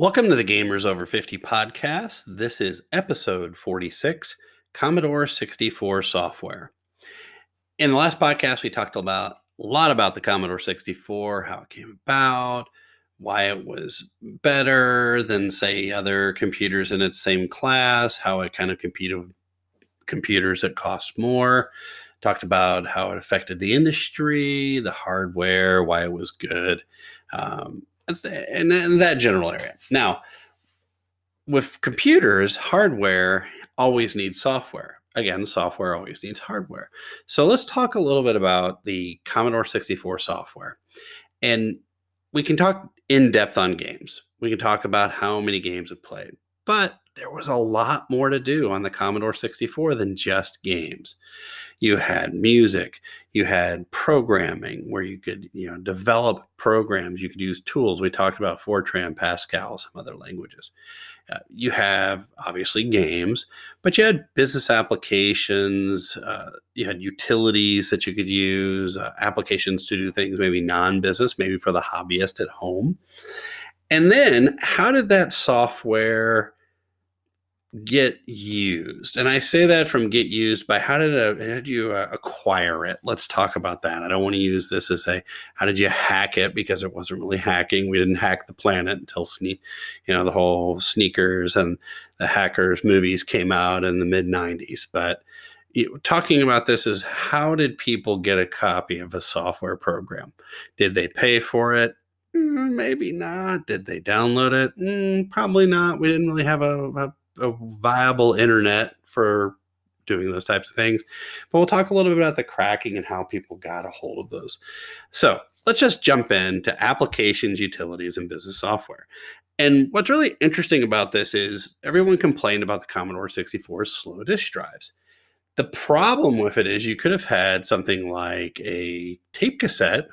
Welcome to the Gamers Over 50 podcast. This is episode 46 Commodore 64 software. In the last podcast, we talked about a lot about the Commodore 64, how it came about, why it was better than, say, other computers in its same class, how it kind of competed with computers that cost more. Talked about how it affected the industry, the hardware, why it was good. Um, and in that general area. Now, with computers, hardware always needs software. Again, software always needs hardware. So let's talk a little bit about the Commodore 64 software. And we can talk in depth on games. We can talk about how many games it played. But there was a lot more to do on the Commodore 64 than just games. You had music you had programming where you could you know develop programs you could use tools. We talked about fortran pascal some other languages. Uh, you have obviously games but you had business applications uh, you had utilities that you could use uh, applications to do things maybe non-business maybe for the hobbyist at home. And then how did that software get used. And i say that from get used by how did, a, how did you uh, acquire it? Let's talk about that. I don't want to use this as a how did you hack it? Because it wasn't really hacking. We didn't hack the planet until sneak you know the whole sneakers and the hackers movies came out in the mid 90s but talking about this is how did people get a copy of a software program? Did they pay for it? Mm, maybe not. Did they download it? Mm, probably not. We didn't really have a, a a viable internet for doing those types of things. But we'll talk a little bit about the cracking and how people got a hold of those. So let's just jump into applications, utilities, and business software. And what's really interesting about this is everyone complained about the Commodore 64's slow disk drives. The problem with it is you could have had something like a tape cassette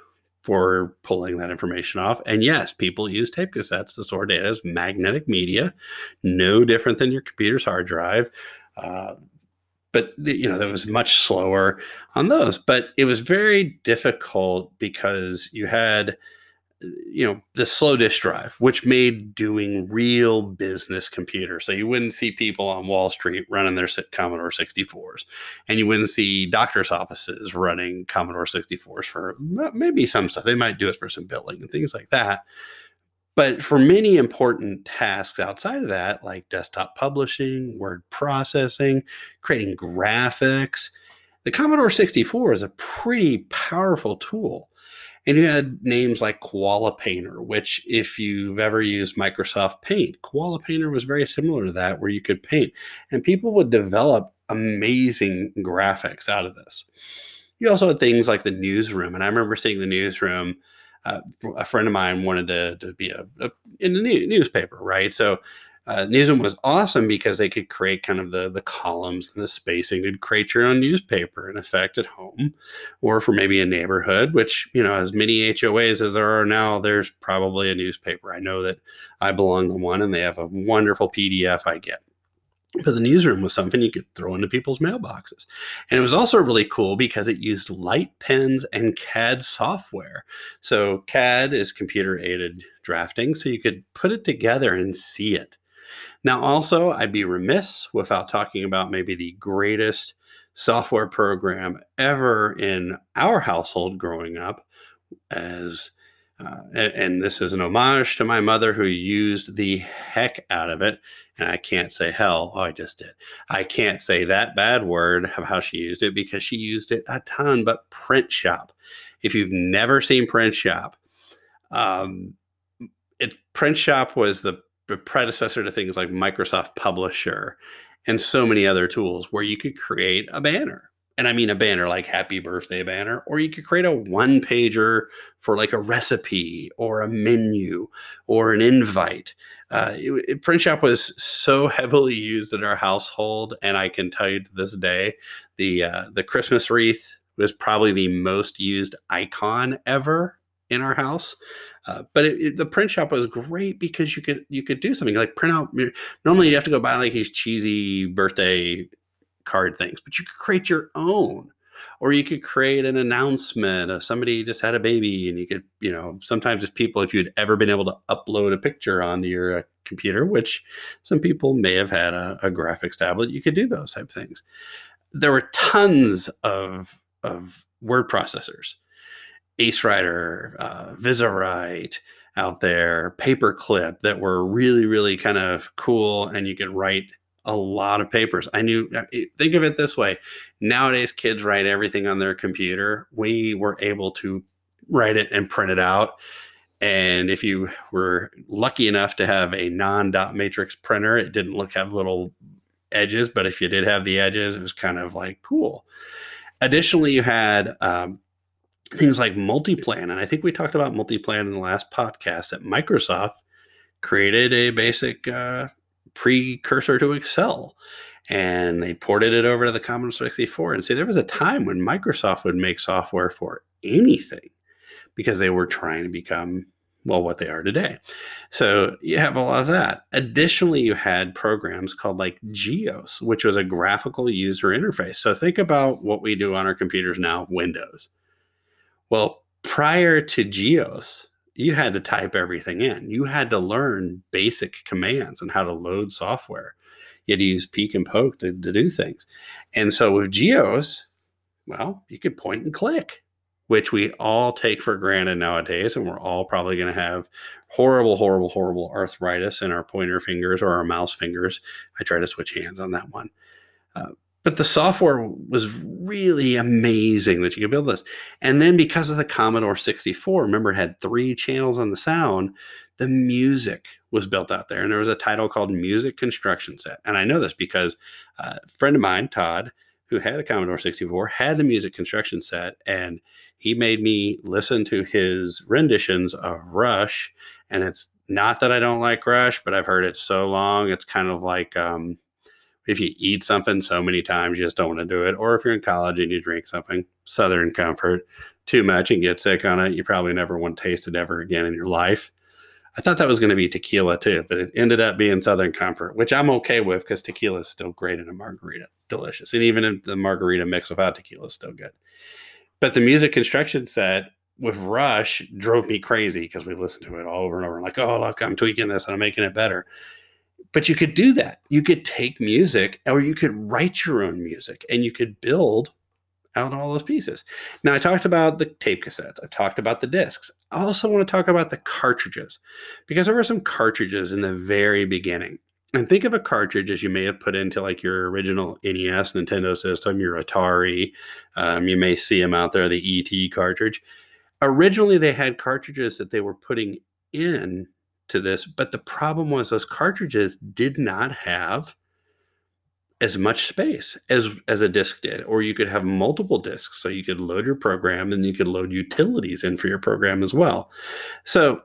for pulling that information off. And yes, people use tape cassettes to store data as magnetic media, no different than your computer's hard drive. Uh, but you know that was much slower on those. But it was very difficult because you had you know the slow disk drive which made doing real business computers. So you wouldn't see people on wall street running their commodore 64s and you wouldn't see doctors offices running commodore 64s for maybe some stuff. They might do it for some billing and things like that. But for many important tasks outside of that like desktop publishing word processing creating graphics the commodore 64 is a pretty powerful tool and you had names like Koala Painter, which, if you've ever used Microsoft Paint, Koala Painter was very similar to that, where you could paint. And people would develop amazing graphics out of this. You also had things like the newsroom. And I remember seeing the newsroom. Uh, a friend of mine wanted to, to be a, a in the newspaper, right? So uh, Newsroom was awesome because they could create kind of the the columns and the spacing. You'd create your own newspaper in effect at home, or for maybe a neighborhood. Which you know, as many HOAs as there are now, there's probably a newspaper. I know that I belong to one, and they have a wonderful PDF I get. But the newsroom was something you could throw into people's mailboxes. And it was also really cool because it used light pens and CAD software. So CAD is computer aided drafting. So you could put it together and see it. Now, also, I'd be remiss without talking about maybe the greatest software program ever in our household growing up, as uh, and, this is an homage to my mother who used the heck out of it. And I can't say hell. Oh, I just did. I can't say that bad word of how she used it because she used it a ton. But Print Shop, if you've never seen Print Shop, um, it Print Shop was the predecessor to things like Microsoft Publisher and so many other tools where you could create a banner. And I mean a banner like happy birthday banner, or you could create a one pager for like a recipe or a menu or an invite. Uh, it, it, Print Shop was so heavily used in our household, and I can tell you to this day, the uh, the Christmas wreath was probably the most used icon ever in our house. Uh, but it, it, the print shop was great because you could you could do something like print out. Normally, you have to go buy like these cheesy birthday card things, but you could create your own. or you could create an announcement of somebody just had a baby and you could you know sometimes it's people if you'd ever been able to upload a picture onto your uh, computer which some people may have had a, a graphics tablet you could do those type of things there were tons of of word processors ace Rider, uh, VizaWrite out there paperclip that were really really kind of cool and you could write a lot of papers. I knew, uh, think of it this way nowadays, kids write everything on their computer. We were able to write it and print it out. And if you were lucky enough to have a non dot matrix printer, it didn't look have little edges, but if you did have the edges, it was kind of like cool. Additionally, you had um, things like multiplan. And I think we talked about multiplan in the last podcast that Microsoft created a basic uh, precursor to Excel. And they ported it over to the Commodore 64. And see, there was a time when Microsoft would make software for anything because they were trying to become, well, what they are today. So you have a lot of that. Additionally, you had programs called like GEOS, which was a graphical user interface. So think about what we do on our computers now, Windows. Well, prior to GEOS, you had to type everything in. You had to learn basic commands and how to load software. You had to use peek and poke to, to do things. And so with Geos, well, you could point and click, which we all take for granted nowadays. And we're all probably going to have horrible, horrible, horrible arthritis in our pointer fingers or our mouse fingers. I try to switch hands on that one. Uh, but the software was really amazing that you could build this. And then because of the Commodore 64, remember it had three channels on the sound, the music was built out there. And there was a title called Music Construction Set. And I know this because a friend of mine, Todd, who had a Commodore 64, had the music construction set. And he made me listen to his renditions of Rush. And it's not that I don't like Rush, but I've heard it so long. It's kind of like, um, if you eat something so many times you just don't want to do it or if you're in college and you drink something southern comfort too much and get sick on it you probably never want to taste it ever again in your life i thought that was going to be tequila too but it ended up being southern comfort which i'm okay with because tequila is still great in a margarita delicious and even in the margarita mix without tequila is still good but the music construction set with Rush drove me crazy because we listened to it all over and over. I'm Like, oh, look, I'm tweaking this and I'm making it better but you could do that. You could take music or you could write your own music and you could build out all those pieces. Now, I talked about the tape cassettes, I talked about the discs. I also want to talk about the cartridges because there were some cartridges in the very beginning. And think of a cartridge as you may have put into like your original NES Nintendo system, your Atari. Um, you may see them out there, the ET cartridge. Originally, they had cartridges that they were putting in to this, but the problem was those cartridges did not have as much space as as a disk did or you could have multiple disks so you could load your program and you could load utilities in for your program as well. So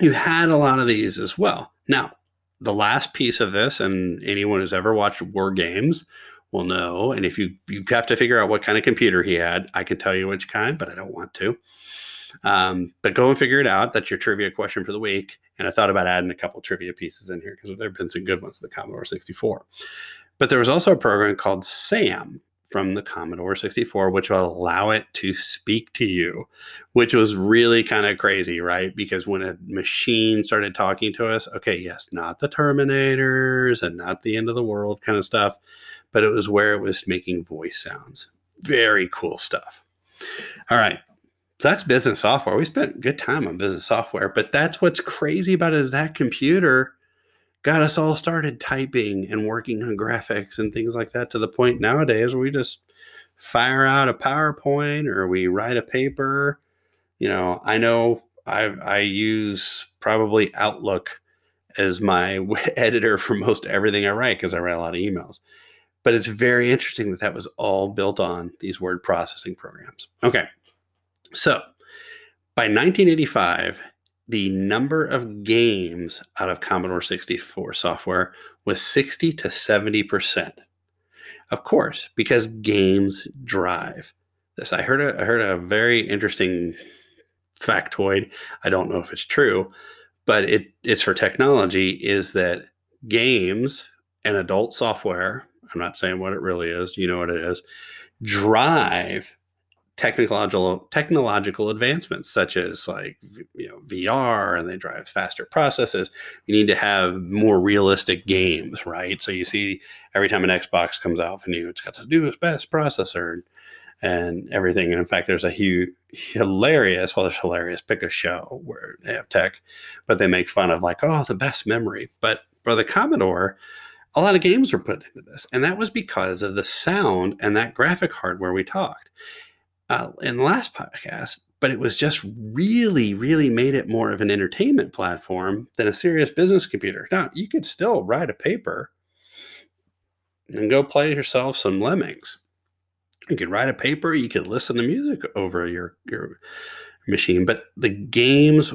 you had a lot of these as well. Now the last piece of this and anyone who's ever watched war games will know and if you you have to figure out what kind of computer he had i can tell you which kind but i don't want to um, but go and figure it out. That's your trivia question for the week. And I thought about adding a couple trivia pieces in here because there have been some good ones, the Commodore 64. But there was also a program called SAM from the Commodore 64, which will allow it to speak to you, which was really kind of crazy, right? Because when a machine started talking to us, okay, yes, not the Terminators and not the end of the world kind of stuff, but it was where it was making voice sounds. Very cool stuff. All right. So that's business software. We spent good time on business software, but that's what's crazy about it is that computer got us all started typing and working on graphics and things like that to the point nowadays where we just fire out a PowerPoint or we write a paper. You know, I know I I use probably Outlook as my editor for most everything I write because I write a lot of emails. But it's very interesting that that was all built on these word processing programs. Okay, so by 1985, the number of games out of Commodore 64 software was 60 to 70%. Of course, because games drive this. I heard a, I heard a very interesting factoid. I don't know if it's true, but it, it's for technology is that games and adult software, I'm not saying what it really is, you know what it is, drive technological technological advancements such as like you know VR and they drive faster processes. You need to have more realistic games, right? So you see every time an Xbox comes out for new, it's got the newest best processor and everything. And in fact, there's a huge hilarious, well, there's hilarious pick a show where they have tech, but they make fun of like, oh, the best memory. But for the Commodore, a lot of games were put into this. And that was because of the sound and that graphic hardware we talked uh, in the last podcast, but it was just really, really made it more of an entertainment platform than a serious business computer. Now, you could still write a paper and go play yourself some lemmings. You could write a paper, you could listen to music over your, your machine, but the games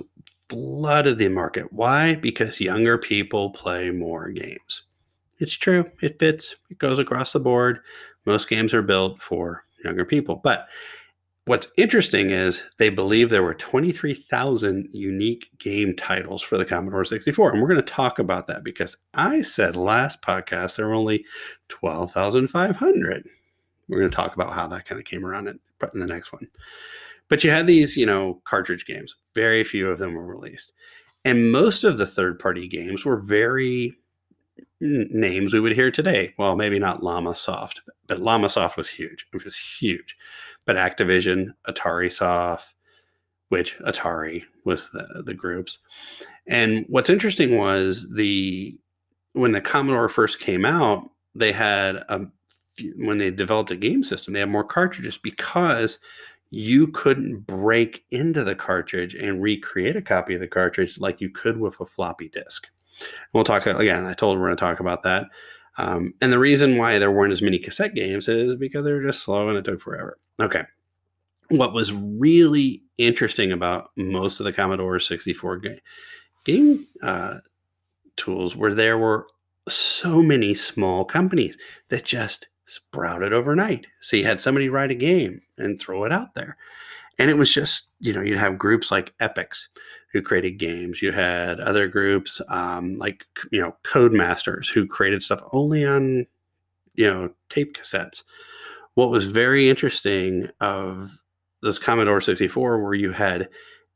flooded the market. Why? Because younger people play more games. It's true, it fits, it goes across the board. Most games are built for younger people, but What's interesting is they believe there were 23,000 unique game titles for the Commodore 64. And we're going to talk about that because I said last podcast there were only 12,500. We're going to talk about how that kind of came around in, the next one. But you had these, you know, cartridge games. Very few of them were released. And most of the third party games were very names we would hear today. Well, maybe not Llamasoft, but Llamasoft was huge. It was huge but Activision, Atari Soft, which Atari was the, the groups. And what's interesting was the when the Commodore first came out, they had a when they developed a game system, they had more cartridges because you couldn't break into the cartridge and recreate a copy of the cartridge like you could with a floppy disk. And we'll talk again. I told we're going to talk about that. Um, and the reason why there weren't as many cassette games is because they were just slow and it took forever. Okay. What was really interesting about most of the Commodore 64 game, game uh, tools were there were so many small companies that just sprouted overnight. So you had somebody write a game and throw it out there. And it was just, you know, you'd have groups like Epyx who created games. You had other groups um, like, you know, Codemasters who created stuff only on, you know, tape cassettes. What was very interesting of this Commodore 64 where you had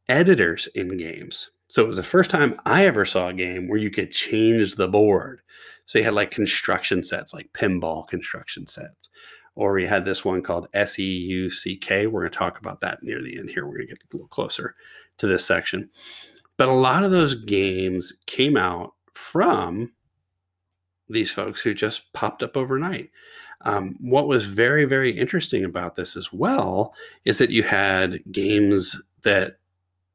editors in games. So it was the first time I ever saw a game where you could change the board. So you had like construction sets, like pinball construction sets. Or you had this one called SEUCK. We're going to talk about that near the end here. We're going to get a little closer to this section. But a lot of those games came out from these folks who just popped up overnight. Um, what was very, very interesting about this as well is that you had games that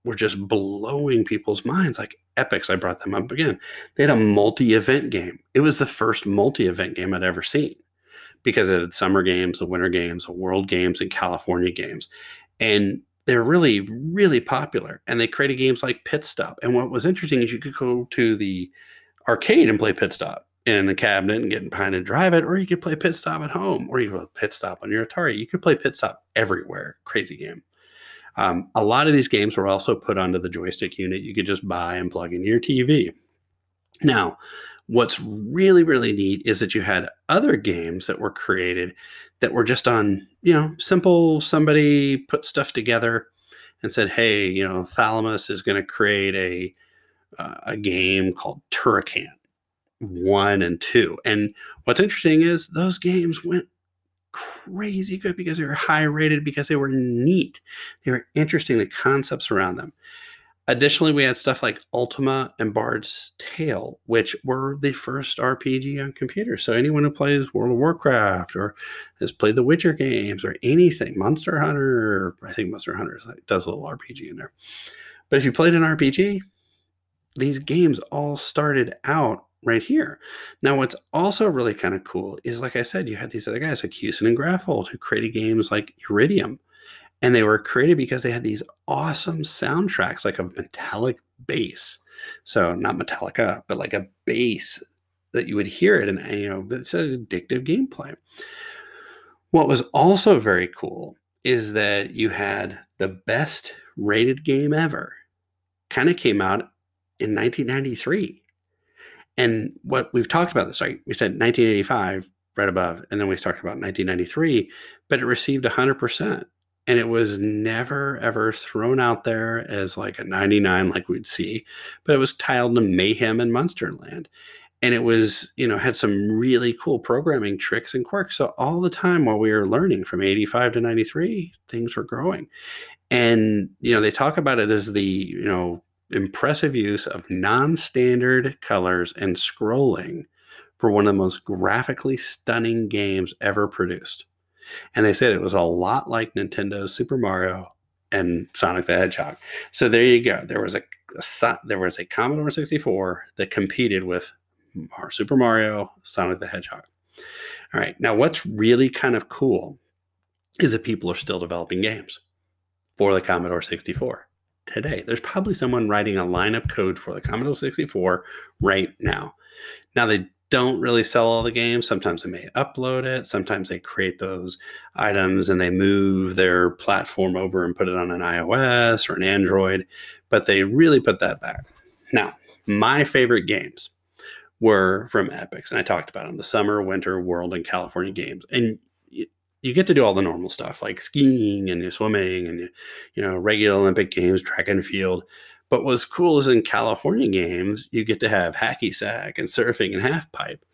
were just blowing people's minds, like Epyx. I brought them up again. They had a multi event game. It was the first multi event game I'd ever seen because it had summer games, the winter games, the world games, and California games. And they're really, really popular. And they created games like Pit Stop. And what was interesting is you could go to the arcade and play Pit Stop in the cabinet and get behind and drive it, or you could play Pit Stop at home, or you could Pit Stop on your Atari. You could play Pit Stop everywhere. Crazy game. Um, a lot of these games were also put onto the joystick unit you could just buy and plug into your TV. Now, what's really, really neat is that you had other games that were created that were just on, you know, simple somebody put stuff together and said, hey, you know, Thalamus is going to create a, uh, a game called Turrican one and two. And what's interesting is those games went crazy good because they were high rated because they were neat. They were interesting, the concepts around them. Additionally, we had stuff like Ultima and Bard's Tale, which were the first RPG on computers. So anyone who plays World of Warcraft or has played the Witcher games or anything, Monster Hunter, I think Monster Hunter does a little RPG in there. But if you played an RPG, these games all started out right here. Now, what's also really kind of cool is, like I said, you had these other guys like Hewson and Graftgold who created games like Uridium. And they were created because they had these awesome soundtracks, like a metallic bass. So, not Metallica, but like a bass that you would hear it. And, you know, it's an addictive gameplay. What was also very cool is that you had the best rated game ever kind of came out in 1993 and what we've talked about this, right? We said 1985, right above. And then we talked about 1993, but it received 100%. And it was never, ever thrown out there as like a 99 like we'd see, but it was tiled titled Mayhem and Monsterland. And it was, you know, had some really cool programming tricks and quirks. So all the time while we were learning from 85 to 93, things were growing. And, you know, they talk about it as the, you know, impressive use of non standard colors and scrolling for one of the most graphically stunning games ever produced. And they said it was a lot like Nintendo's Super Mario and Sonic the Hedgehog. So there you go. There was a, a there was a Commodore 64 that competed with Super Mario, Sonic the Hedgehog. All right. Now, what's really kind of cool is that people are still developing games for the Commodore 64 today. There's probably someone writing a line of code for the Commodore 64 right now. Now, they don't really sell all the games. Sometimes they may upload it. Sometimes they create those items and they move their platform over and put it on an iOS or an Android, but they really put that back. Now, my favorite games were from Epyx, and I talked about them the summer, winter, world, and California games. And you, get to do all the normal stuff like skiing and swimming and you know regular Olympic games, track and field. But what's cool is in California games, you get to have hacky sack and surfing and half pipe.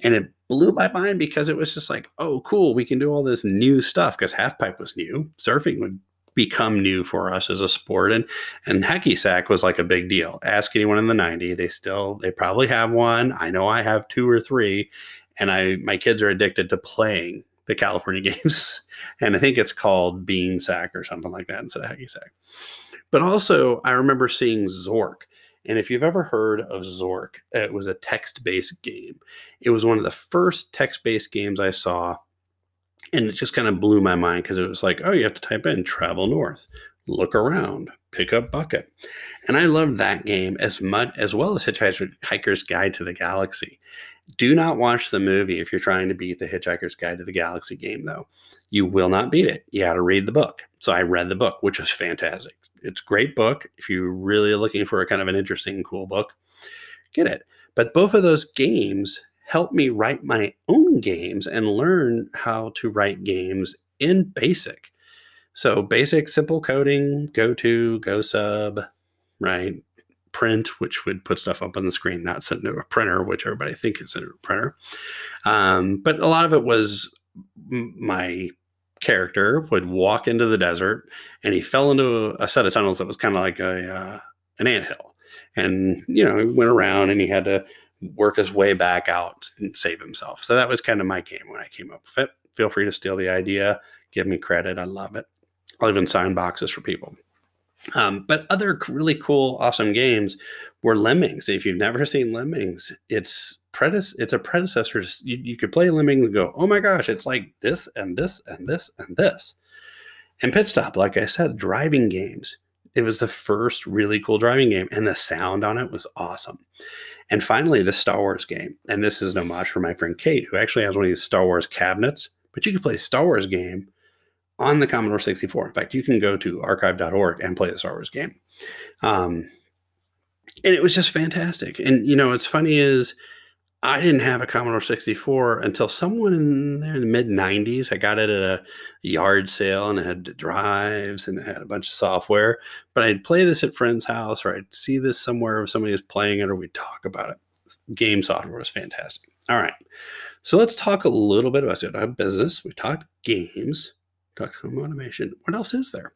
And it blew my mind because it was just like, oh, cool, we can do all this new stuff because half pipe was new. Surfing would become new for us as a sport. And and hacky sack was like a big deal. Ask anyone in the 90s, they still they probably have one. I know I have two or three. And I my kids are addicted to playing the California games. And I think it's called bean sack or something like that instead of hacky sack. But also, I remember seeing Zork. And if you've ever heard of Zork, it was a text based game. It was one of the first text based games I saw. And it just kind of blew my mind because it was like, oh, you have to type in travel north, look around, pick up bucket. And I loved that game as much as well as Hitchhiker's Guide to the Galaxy. Do not watch the movie if you're trying to beat the Hitchhiker's Guide to the Galaxy game, though. You will not beat it. You got to read the book. So I read the book, which was fantastic it's a great book. If you're really looking for a kind of an interesting, cool book, get it. But both of those games helped me write my own games and learn how to write games in BASIC. So basic, simple coding, go to, go sub, right? Print, which would put stuff up on the screen, not send to a printer, which everybody thinks is a printer. Um, but a lot of it was my character would walk into the desert and he fell into a, a set of tunnels that was kind of like a uh, an anthill. And, you know, he went around and he had to work his way back out and save himself. So that was kind of my game when I came up with it. Feel free to steal the idea, give me credit. I love it. I'll even sign boxes for people. Um, but other really cool, awesome games were Lemmings. If you've never seen Lemmings, it's predece- it's a predecessor. You, you could play Lemmings and go, oh my gosh, it's like this and this and this and this. And Pit Stop, like I said, driving games. It was the first really cool driving game, and the sound on it was awesome. And finally, the Star Wars game. And this is an homage for my friend Kate, who actually has one of these Star Wars cabinets. But you could play Star Wars game on the Commodore 64. In fact, you can go to archive.org and play the Star Wars game. Um, and it was just fantastic. And, you know, what's funny is I didn't have a Commodore 64 until someone in the mid 90s. I got it at a yard sale and it had drives and it had a bunch of software. But I'd play this at friend's house or I'd see this somewhere if somebody was playing it or we'd talk about it. Game software was fantastic. All right. So let's talk a little bit about it. business. We talked games, automation. What else is there?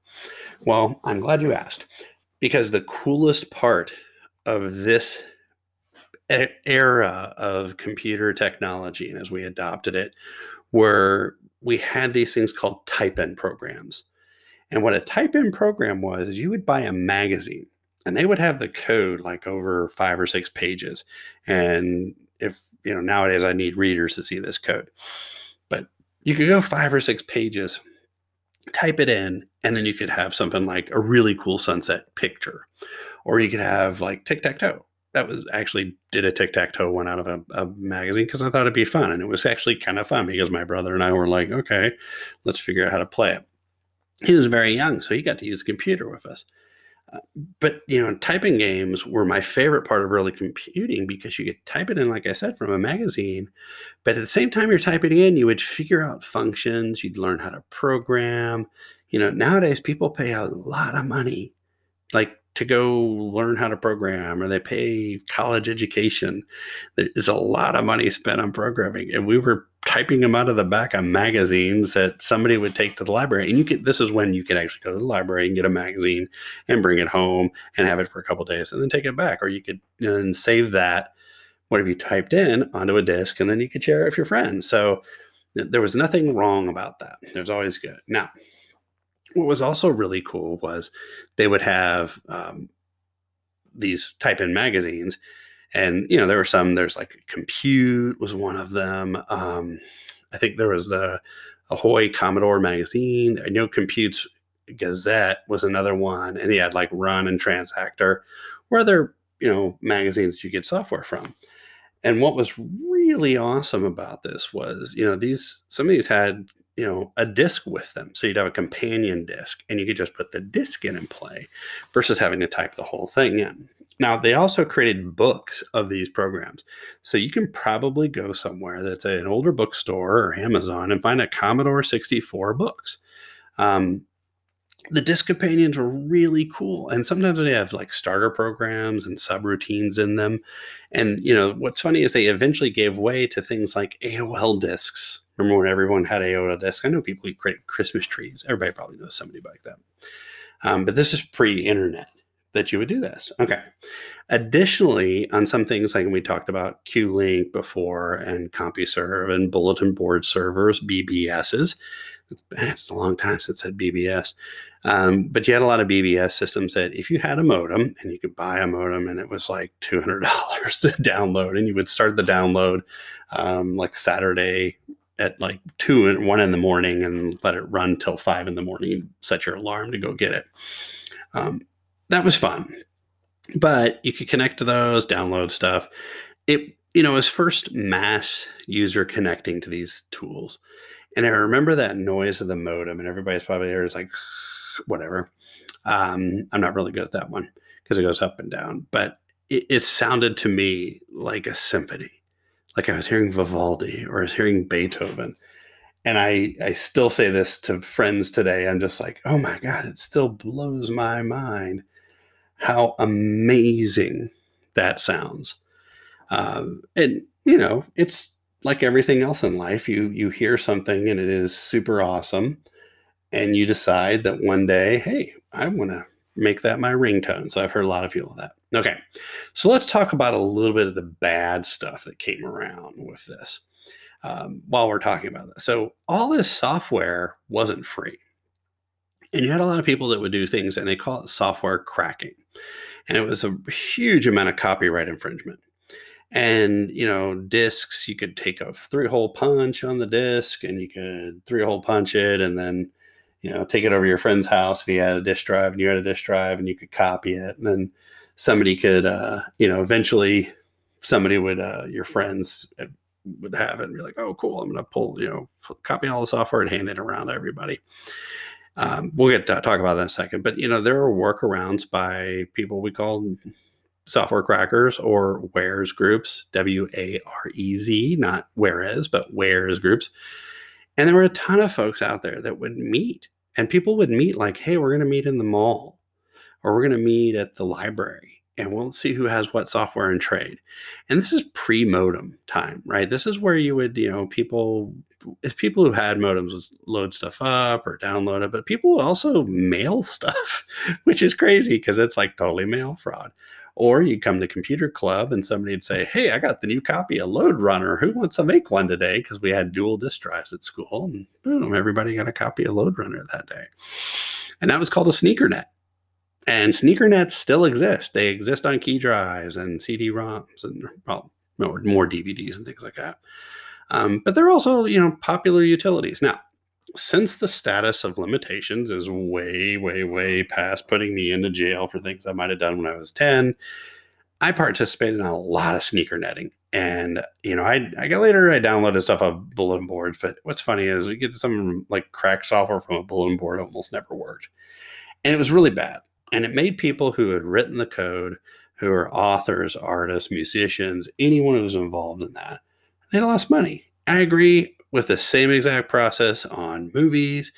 Well, I'm glad you asked because the coolest part of this era of computer technology and as we adopted it were we had these things called type in programs and what a type in program was is you would buy a magazine and they would have the code like over five or six pages and if you know nowadays i need readers to see this code but you could go five or six pages type it in and then you could have something like a really cool sunset picture or you could have like tic-tac-toe that was actually did a tic tac toe one out of a, a magazine because I thought it'd be fun, and it was actually kind of fun because my brother and I were like, okay, let's figure out how to play it. He was very young, so he got to use a computer with us. But you know, typing games were my favorite part of early computing because you could type it in, like I said, from a magazine. But at the same time you're typing in, you would figure out functions, you'd learn how to program. You know, nowadays people pay a lot of money, like to go learn how to program or they pay college education. There's a lot of money spent on programming. And we were typing them out of the back of magazines that somebody would take to the library. And you could this is when you could actually go to the library and get a magazine and bring it home and have it for a couple days and then take it back. Or you could then save that whatever you typed in onto a disk and then you could share it with your friends. So there was nothing wrong about that. There's always good. Now, what was also really cool was they would have um, these type in magazines and you know there were some there's like compute was one of them um, i think there was the ahoy commodore magazine. I know compute's gazette was another one and he had like run and transactor where other you know magazines you get software from. And what was really awesome about this was you know these some of these had you know a disc with them. So you'd have a companion disc and you could just put the disc in and play versus having to type the whole thing in now they also created books of these programs so you can probably go somewhere that's an older bookstore or amazon and find a commodore 64 books um, the disc companions were really cool and sometimes they have like starter programs and subroutines in them and you know what's funny is they eventually gave way to things like aol discs Remember when everyone had AOL disc? I know people who create Christmas trees. Everybody probably knows somebody like that. Um, but this is pre-internet that you would do this. Okay. Additionally, on some things like we talked about Q-Link before and CompuServe and bulletin board servers, BBSs. It's a long time since I said BBS. Um, but you had a lot of BBS systems that if you had a modem and you could buy a modem and it was like $200 to download and you would start the download um, like Saturday at like two and one in the morning and let it run till five in the morning. Set your alarm to go get it. Um, that was fun, but you could connect to those, download stuff. It you know was first mass user connecting to these tools, and I remember that noise of the modem, and everybody's probably there is like whatever. Um, I'm not really good at that one because it goes up and down, but it, it sounded to me like a symphony like I was hearing Vivaldi or I was hearing Beethoven. And I, I still say this to friends today. I'm just like, oh my God, it still blows my mind how amazing that sounds. Um, and, you know, it's like everything else in life. You, you hear something and it is super awesome. And you decide that one day, hey, I want to make that my ringtone. So I've heard a lot of people that. Okay, so let's talk about a little bit of the bad stuff that came around with this um, while we're talking about this. So all this software wasn't free. And you had a lot of people that would do things and they call it software cracking. And it was a huge amount of copyright infringement. And, you know, discs, you could take a three hole punch on the disc and you could three hole punch it and then you know, take it over your friend's house if he had a disk drive and you had a disk drive and you could copy it. And then somebody could, uh, you know, eventually somebody would, uh, your friends uh, would have it and be like, oh, cool, I'm going to pull, you know, copy all the software and hand it around to everybody. Um, we'll get to talk about that in a second. But, you know, there are workarounds by people we call software crackers or wares groups, W A R E Z, not whereas, but wares groups and there were a ton of folks out there that would meet, and people would meet like, hey, we're going to meet in the mall, or we're going to meet at the library, and we'll see who has what software and trade. And this is pre modem time, right? This is where you would, you know, people, if people who had modems would load stuff up or download it, but people would also mail stuff, which is crazy because it's like totally mail fraud. Or you'd come to Computer Club and somebody'd say, Hey, I got the new copy of Lode Runner. Who wants to make one today? Because we had dual disk drives at school. And boom, everybody got a copy of Lode Runner that day. And that was called a sneaker net. And sneaker nets still exist. They exist on key drives and CD ROMs and well, more, more DVDs and things like that. Um, but they're also, you know, popular utilities. Now, since the status of limitations is way, way, way past putting me into jail for things I might have done when I was 10, I participated in a lot of sneaker netting. And, you know, I, I got later, I downloaded stuff off bulletin boards. But what's funny is we get some like crack software from a bulletin board, almost never worked. And it was really bad. And it made people who had written the code, who are authors, artists, musicians, anyone who was involved in that, they lost money. I agree with the same exact process on movies,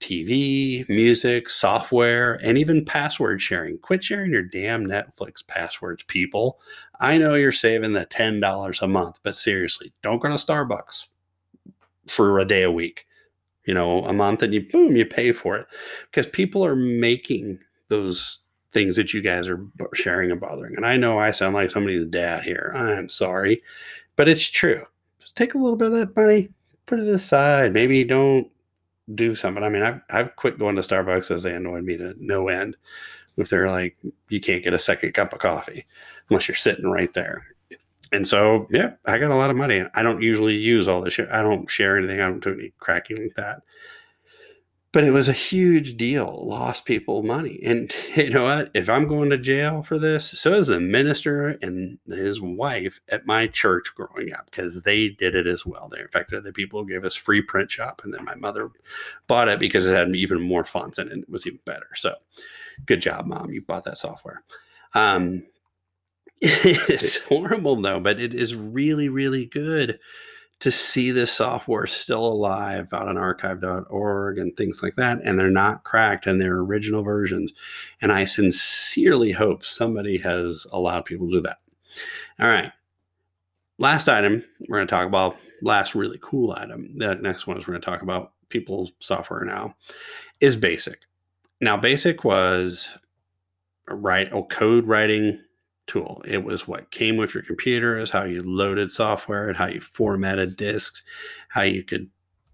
TV, music, software, and even password sharing. Quit sharing your damn Netflix passwords, people. I know you're saving the $10 a month, but seriously, don't go to Starbucks for a day a week, you know, a month, and you boom, you pay for it because people are making those things that you guys are sharing and bothering. And I know I sound like somebody's dad here. I'm sorry, but it's true. Just take a little bit of that money, put it aside. Maybe don't do something. I mean, I've, I've quit going to Starbucks as they annoyed me to no end. If they're like, you can't get a second cup of coffee unless you're sitting right there. And so, yeah, I got a lot of money. I don't usually use all this. I don't share anything. I don't do any cracking like that but it was a huge deal lost people money. And you know what? If i'm going to jail for this so is the minister and his wife at my church growing up because they did it as well. They in fact the people who gave us free print shop and then my mother bought it because it had even more fonts in it and it was even better. So good job mom. You bought that software. Um it's horrible though but it is really really good to see this software still alive out on archive.org and things like that. And they're not cracked and they're original versions. And I sincerely hope somebody has allowed people to do that. All right. Last item we're going to talk about, last really cool item. The next one is we're going to talk about people's software now, is Basic. Now, Basic was write oh, code writing tool. It was what came with your computer, is how you loaded software and how you formatted disks, how you could,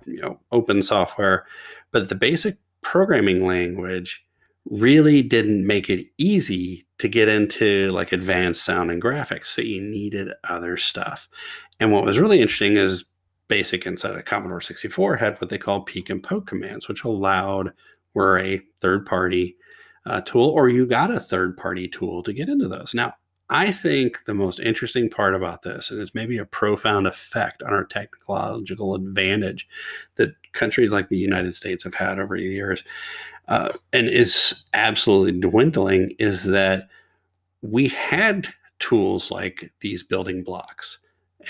you know, open software. But the basic programming language really didn't make it easy to get into like advanced sound and graphics. So you needed other stuff. And what was really interesting is basic inside of Commodore 64 had what they call peek and poke commands, which allowed were a third party uh, tool, or you got a third party tool to get into those. Now, I think the most interesting part about this, and it's maybe a profound effect on our technological advantage that countries like the United States have had over the years, uh, and is absolutely dwindling, is that we had tools like these building blocks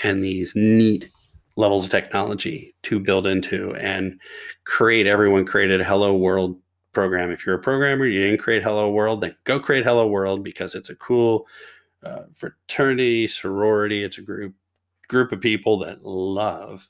and these neat levels of technology to build into and create. Everyone created Hello World program. If you're a programmer, you didn't create Hello World, then go create Hello World because it's a cool uh, fraternity, sorority. It's a group group of people that love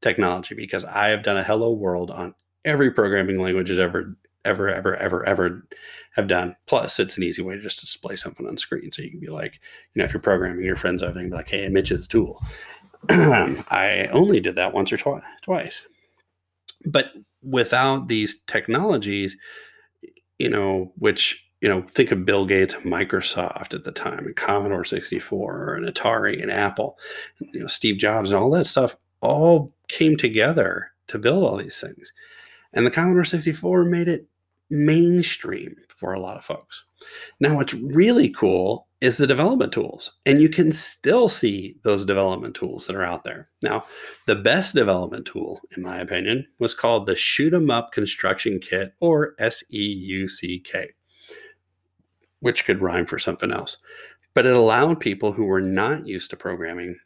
technology because I have done a hello world on every programming language has ever ever ever ever ever have done. Plus, it's an easy way to just display something on screen, so you can be like, you know, if you're programming your friends over there, be like, hey, image is a tool. I only did that once or twi- twice, but without these technologies, you know, which you know, think of Bill Gates, Microsoft at the time, and Commodore 64, and Atari, and Apple, you know, Steve Jobs, and all that stuff all came together to build all these things. And the Commodore 64 made it mainstream for a lot of folks. Now, what's really cool is the development tools, and you can still see those development tools that are out there. Now, the best development tool, in my opinion, was called the Shoot 'em Up Construction Kit, or SEUCK which could rhyme for something else. But it allowed people who were not used to programming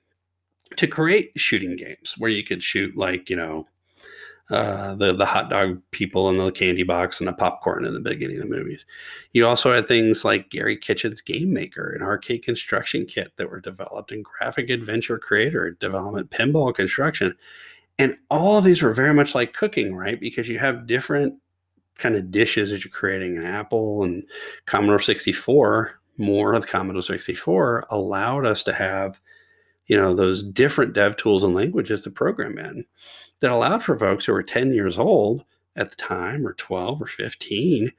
to create shooting games where you could shoot like, you know, uh, the the hot dog people and the candy box and the popcorn in the beginning of the movies. You also had things like Garry Kitchen's Game Maker and Arcade Construction Kit that were developed, and Graphic Adventure Creator development, Pinball Construction, and all these were very much like cooking, right? Because you have different kind of dishes that you're creating in Apple and Commodore 64, more of Commodore 64 allowed us to have, you know, those different dev tools and languages to program in that allowed for folks who were 10 years old at the time or 12 or 15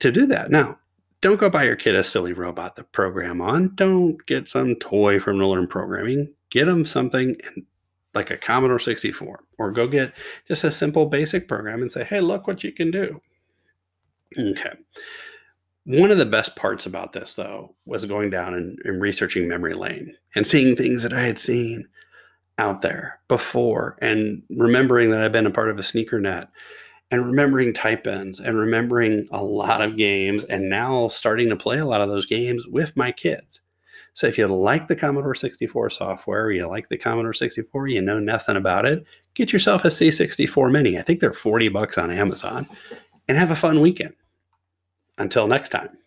to do that. Now, don't go buy your kid a silly robot to program on. Don't get some toy from to learn programming. Get them something and like a Commodore 64, or go get just a simple basic program and say, hey, look what you can do. Okay. One of the best parts about this, though, was going down and, and researching memory lane and seeing things that I had seen out there before and remembering that I've been a part of a sneaker net and remembering type ins and remembering a lot of games and now starting to play a lot of those games with my kids. So if you like the Commodore 64 software, you like the Commodore 64, you know nothing about it, get yourself a C64 Mini. I think they're 40 bucks on Amazon and have a fun weekend. Until next time.